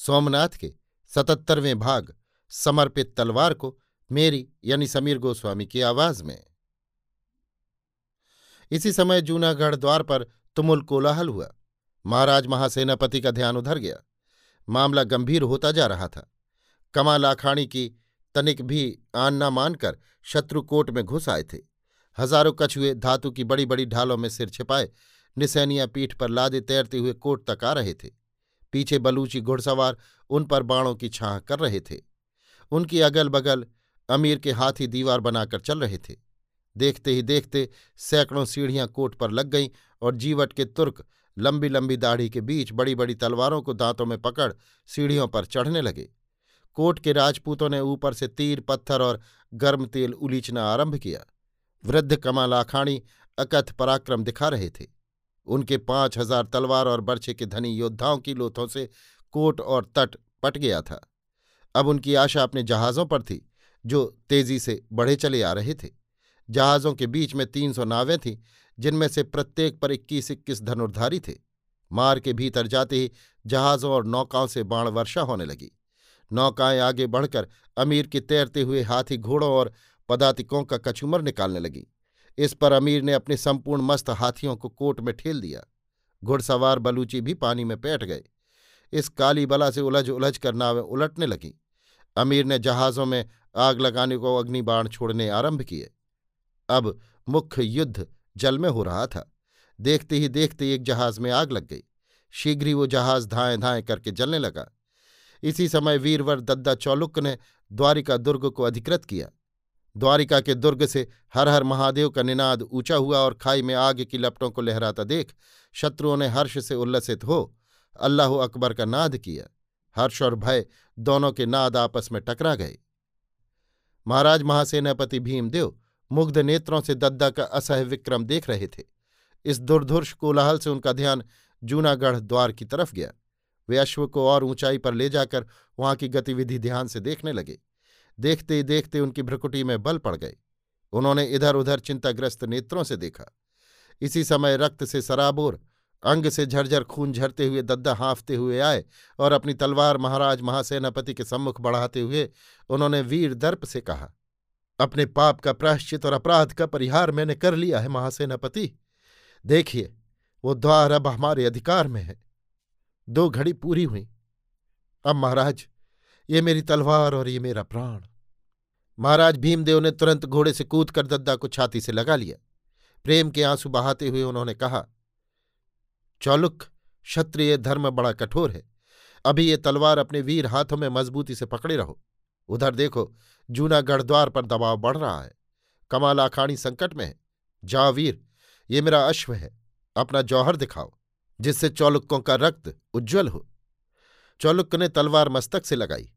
सोमनाथ के सतहत्तरवें भाग, समर्पित तलवार को मेरी यानी समीर गोस्वामी की आवाज़ में। इसी समय जूनागढ़ द्वार पर तुमुल कोलाहल हुआ। महाराज महासेनापति का ध्यान उधर गया। मामला गंभीर होता जा रहा था। कमाल आखाणी की तनिक भी आन न मानकर शत्रुकोट में घुस आए थे। हज़ारों कछुए धातु की बड़ी बड़ी ढालों में सिर छिपाए, निसैनिया पीठ पर लादे तैरते हुए कोट तक आ रहे थे। पीछे बलूची घुड़सवार उन पर बाणों की छाह कर रहे थे। उनकी अगल बगल अमीर के हाथी दीवार बनाकर चल रहे थे। देखते ही देखते सैकड़ों सीढ़ियाँ कोट पर लग गईं और जीवट के तुर्क लंबी लंबी दाढ़ी के बीच बड़ी बड़ी तलवारों को दांतों में पकड़ सीढ़ियों पर चढ़ने लगे। कोट के राजपूतों ने ऊपर से तीर, पत्थर और गर्म तेल उलीचना आरंभ किया। वृद्ध कमाल आखाणी अकथ पराक्रम दिखा रहे थे। उनके पाँच हज़ार तलवार और बर्छे के धनी योद्धाओं की लोथों से कोट और तट पट गया था। अब उनकी आशा अपने जहाज़ों पर थी, जो तेज़ी से बढ़े चले आ रहे थे। जहाज़ों के बीच में तीन सौ नावें थीं, जिनमें से प्रत्येक पर इक्कीस इक्कीस धनुर्धारी थे। मार के भीतर जाते ही जहाज़ों और नौकाओं से बाण वर्षा होने लगी। नौकाएँ आगे बढ़कर अमीर के तैरते हुए हाथी घोड़ों और पदातिकों का कचूमर निकालने लगी। इस पर अमीर ने अपने संपूर्ण मस्त हाथियों को कोट में ठेल दिया। घुड़सवार बलूची भी पानी में पैठ गए। इस काली बला से उलझ उलझ कर नावें उलटने लगीं। अमीर ने जहाज़ों में आग लगाने को अग्निबाण छोड़ने आरंभ किए। अब मुख्य युद्ध जल में हो रहा था। देखते ही देखते एक जहाज़ में आग लग गई। शीघ्र ही वो जहाज़ धाएँ धाएँ करके जलने लगा। इसी समय वीरवर दद्दा चौलुक ने द्वारिका दुर्ग को अधिकृत किया। द्वारिका के दुर्ग से हर हर महादेव का निनाद ऊँचा हुआ और खाई में आग की लपटों को लहराता देख शत्रुओं ने हर्ष से उल्लसित हो अल्लाह अकबर का नाद किया। हर्ष और भय दोनों के नाद आपस में टकरा गए। महाराज महासेनापति भीमदेव मुग्ध नेत्रों से दद्दा का असह्य विक्रम देख रहे थे। इस दुर्धुर्ष कोलाहल से उनका ध्यान जूनागढ़ द्वार की तरफ़ गया। वे अश्व को और ऊंचाई पर ले जाकर वहाँ की गतिविधि ध्यान से देखने लगे। देखते ही देखते उनकी भ्रकुटी में बल पड़ गए उन्होंने इधर उधर चिंताग्रस्त नेत्रों से देखा। इसी समय रक्त से सराबोर, अंग से झरझर खून झरते हुए दद्दा हाँफते हुए आए और अपनी तलवार महाराज महासेनापति के सम्मुख बढ़ाते हुए उन्होंने वीर दर्प से कहा, अपने पाप का प्राश्चित और अपराध का परिहार मैंने कर लिया है महासेनापति। देखिए, वो द्वार अब हमारे अधिकार में है। दो घड़ी पूरी हुई। अब महाराज ये मेरी तलवार और ये मेरा प्राण। महाराज भीमदेव ने तुरंत घोड़े से कूद कर दद्दा को छाती से लगा लिया। प्रेम के आँसू बहाते हुए उन्होंने कहा, चौलुक, क्षत्रिय धर्म बड़ा कठोर है। अभी ये तलवार अपने वीर हाथों में मजबूती से पकड़े रहो। उधर देखो, जूनागढ़ द्वार पर दबाव बढ़ रहा है। कमाल आखाणी संकट में है। जाओ वीर, ये मेरा अश्व है। अपना जौहर दिखाओ, जिससे चौलुक्कों का रक्त उज्ज्वल हो। चौलुक्क ने तलवार मस्तक से लगाई।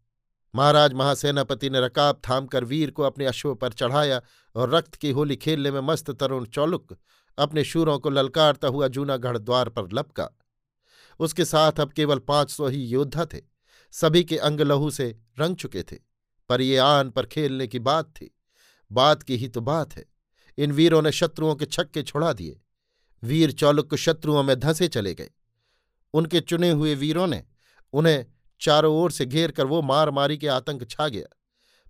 महाराज महासेनापति ने रकाब थाम कर वीर को अपने अश्व पर चढ़ाया और रक्त की होली खेलने में मस्त तरुण चौलुक अपने शूरों को ललकारता हुआ जूनागढ़ द्वार पर लपका। उसके साथ अब केवल पाँच सौ ही योद्धा थे। सभी के अंग लहू से रंग चुके थे, पर ये आन पर खेलने की बात थी। बात की ही तो बात है। इन वीरों ने शत्रुओं के छक्के छुड़ा दिए। वीर चौलुक शत्रुओं में धंसे चले गए। उनके चुने हुए वीरों ने उन्हें चारों ओर से घेर कर वो मार मारी के आतंक छा गया।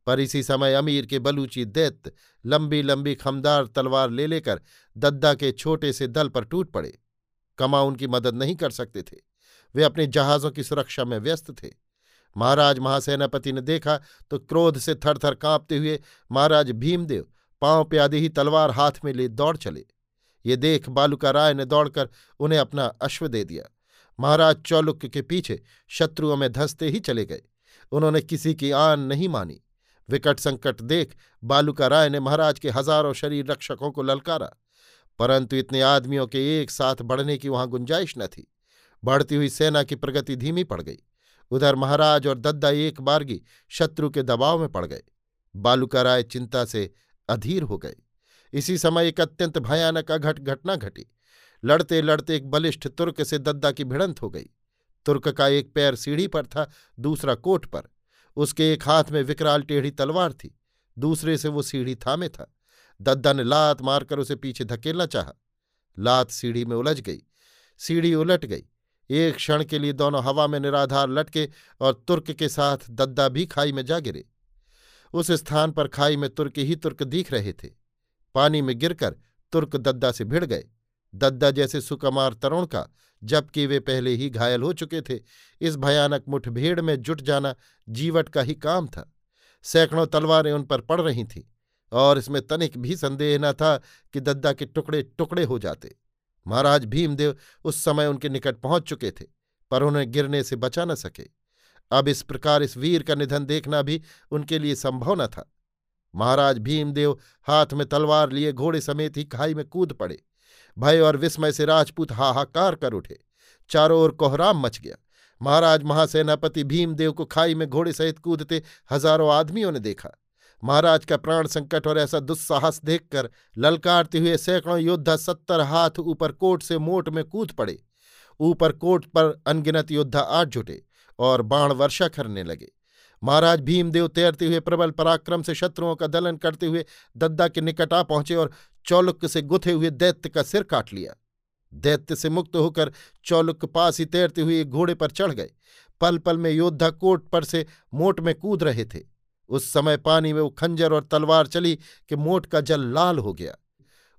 पर इसी समय अमीर के बलूची दैत्य लंबी लंबी खमदार तलवार ले लेकर दद्दा के छोटे से दल पर टूट पड़े। कमा उनकी मदद नहीं कर सकते थे। वे अपने जहाज़ों की सुरक्षा में व्यस्त थे। महाराज महासेनापति ने देखा तो क्रोध से थर थर कांपते हुए महाराज भीमदेव पाँव प्यादे ही तलवार हाथ में ले दौड़ चले। ये देख बालूका राय ने दौड़कर उन्हें अपना अश्व दे दिया। महाराज चौलुक्य के पीछे शत्रुओं में धंसते ही चले गए। उन्होंने किसी की आन नहीं मानी। विकट संकट देख बालूका राय ने महाराज के हज़ारों शरीर रक्षकों को ललकारा। परंतु इतने आदमियों के एक साथ बढ़ने की वहाँ गुंजाइश न थी। बढ़ती हुई सेना की प्रगति धीमी पड़ गई। उधर महाराज और दद्दा एक बारगी शत्रु के दबाव में पड़ गए। बालूका राय चिंता से अधीर हो गए। इसी समय एक अत्यंत भयानक अघट घटना घटी। लड़ते लड़ते एक बलिष्ठ तुर्क से दद्दा की भिड़ंत हो गई। तुर्क का एक पैर सीढ़ी पर था, दूसरा कोट पर। उसके एक हाथ में विकराल टेढ़ी तलवार थी, दूसरे से वो सीढ़ी थामे था। दद्दा ने लात मारकर उसे पीछे धकेलना चाहा। लात सीढ़ी में उलझ गई। सीढ़ी उलट गई। एक क्षण के लिए दोनों हवा में निराधार लटके और तुर्क के साथ दद्दा भी खाई में जा गिरे। उस स्थान पर खाई में तुर्क ही तुर्क दिख रहे थे। पानी में गिरकर तुर्क दद्दा से भिड़ गए। दद्दा जैसे सुकमार तरुण का, जबकि वे पहले ही घायल हो चुके थे। इस भयानक मुठभेड़ में जुट जाना जीवट का ही काम था। सैकड़ों तलवारें उन पर पड़ रही थीं, और इसमें तनिक भी संदेह न था कि दद्दा के टुकड़े टुकड़े हो जाते। महाराज भीमदेव उस समय उनके निकट पहुँच चुके थे, पर उन्हें गिरने से बचा न सके। अब इस प्रकार इस वीर का निधन देखना भी उनके लिए संभव न था। महाराज भीमदेव हाथ में तलवार लिए घोड़े समेत ही खाई में कूद पड़े। भय और विस्मय से राजपूत हाहाकार कर उठे। चारों ओर कोहराम मच गया। महाराज महासेनापति भीमदेव को खाई में घोड़े सहित कूदते हज़ारों आदमियों ने देखा। महाराज का प्राण संकट और ऐसा दुस्साहस देखकर ललकारते हुए सैकड़ों योद्धा सत्तर हाथ ऊपर कोट से मोट में कूद पड़े। ऊपर कोट पर अनगिनत योद्धा आठ जुटे और बाण वर्षा करने लगे। महाराज भीमदेव तैरते हुए प्रबल पराक्रम से शत्रुओं का दलन करते हुए दद्दा के निकट आ पहुँचे और चौलुक से गुथे हुए दैत्य का सिर काट लिया। दैत्य से मुक्त होकर चौलुक पास ही तैरते हुए घोड़े पर चढ़ गए। पल पल में योद्धा कोट पर से मोट में कूद रहे थे। उस समय पानी में वो खंजर और तलवार चली कि मोट का जल लाल हो गया।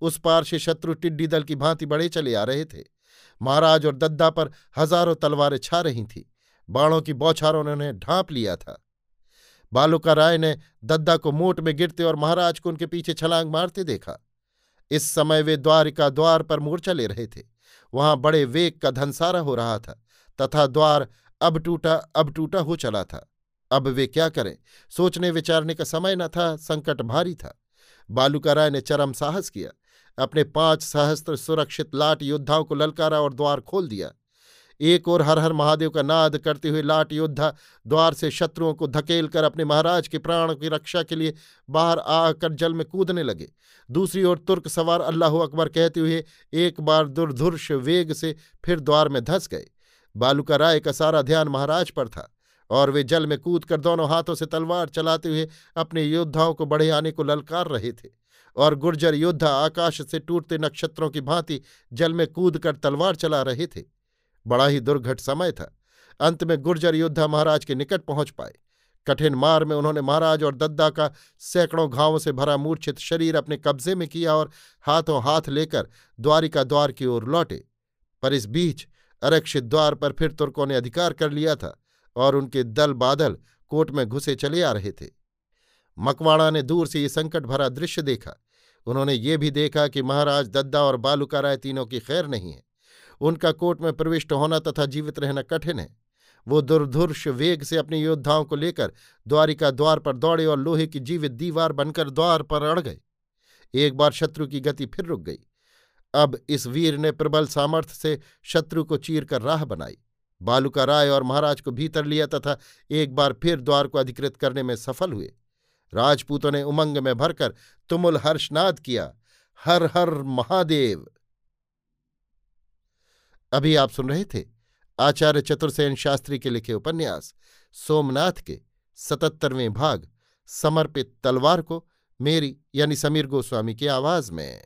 उस पार से शत्रु टिड्डी दल की भांति बड़े चले आ रहे थे। महाराज और दद्दा पर हज़ारों तलवारें छा रही थीं। बाणों की बौछारों ने उन्हें ढांप लिया था। बालूका राय ने दद्दा को मोट में गिरते और महाराज को उनके पीछे छलांग मारते देखा। इस समय वे द्वारिका द्वार पर मोर्चा ले रहे थे। वहाँ बड़े वेग का धनसारा हो रहा था, तथा द्वार अब टूटा अब टूटा हो चला था। अब वे क्या करें? सोचने विचारने का समय न था, संकट भारी था। बालूका राय ने चरम साहस किया। अपने पाँच सहस्त्र सुरक्षित लाट योद्धाओं को ललकारा और द्वार खोल दिया। एक और हर हर महादेव का नाद करते हुए लाट योद्धा द्वार से शत्रुओं को धकेल कर अपने महाराज के प्राण की रक्षा के लिए बाहर आकर जल में कूदने लगे। दूसरी ओर तुर्क सवार अल्लाह अकबर कहते हुए एक बार दुर्धुर्ष वेग से फिर द्वार में धंस गए। बालूका राय का सारा ध्यान महाराज पर था और वे जल में कूद कर दोनों हाथों से तलवार चलाते हुए अपने योद्धाओं को बढ़े आने को ललकार रहे थे और गुर्जर योद्धा आकाश से टूटते नक्षत्रों की भांति जल में कूद कर तलवार चला रहे थे। बड़ा ही दुर्घट समय था। अंत में गुर्जर योद्धा महाराज के निकट पहुँच पाए। कठिन मार में उन्होंने महाराज और दद्दा का सैकड़ों घावों से भरा मूर्छित शरीर अपने कब्जे में किया और हाथों हाथ लेकर द्वारिका द्वार की ओर लौटे। पर इस बीच अरक्षित द्वार पर फिर तुर्कों ने अधिकार कर लिया था और उनके दल बादल कोट में घुसे चले आ रहे थे। मकवाड़ा ने दूर से ये संकट भरा दृश्य देखा। उन्होंने ये भी देखा कि महाराज, दद्दा और बालूका राय तीनों की खैर नहीं है। उनका कोट में प्रविष्ट होना तथा जीवित रहना कठिन है। वो दुर्धुर्ष वेग से अपने योद्धाओं को लेकर द्वारिका द्वार पर दौड़े और लोहे की जीवित दीवार बनकर द्वार पर अड़ गए। एक बार शत्रु की गति फिर रुक गई। अब इस वीर ने प्रबल सामर्थ्य से शत्रु को चीर कर राह बनाई। बालूका राय और महाराज को भीतर लिया तथा एक बार फिर द्वार को अधिकृत करने में सफल हुए। राजपूतों ने उमंग में भरकर, तुमुल हर्षनाद किया। हर हर महादेव! अभी आप सुन रहे थे आचार्य चतुर्सेन शास्त्री के लिखे उपन्यास, सोमनाथ के सतहत्तरवें भाग, समर्पित तलवार को मेरी यानी समीर गोस्वामी की आवाज़ में।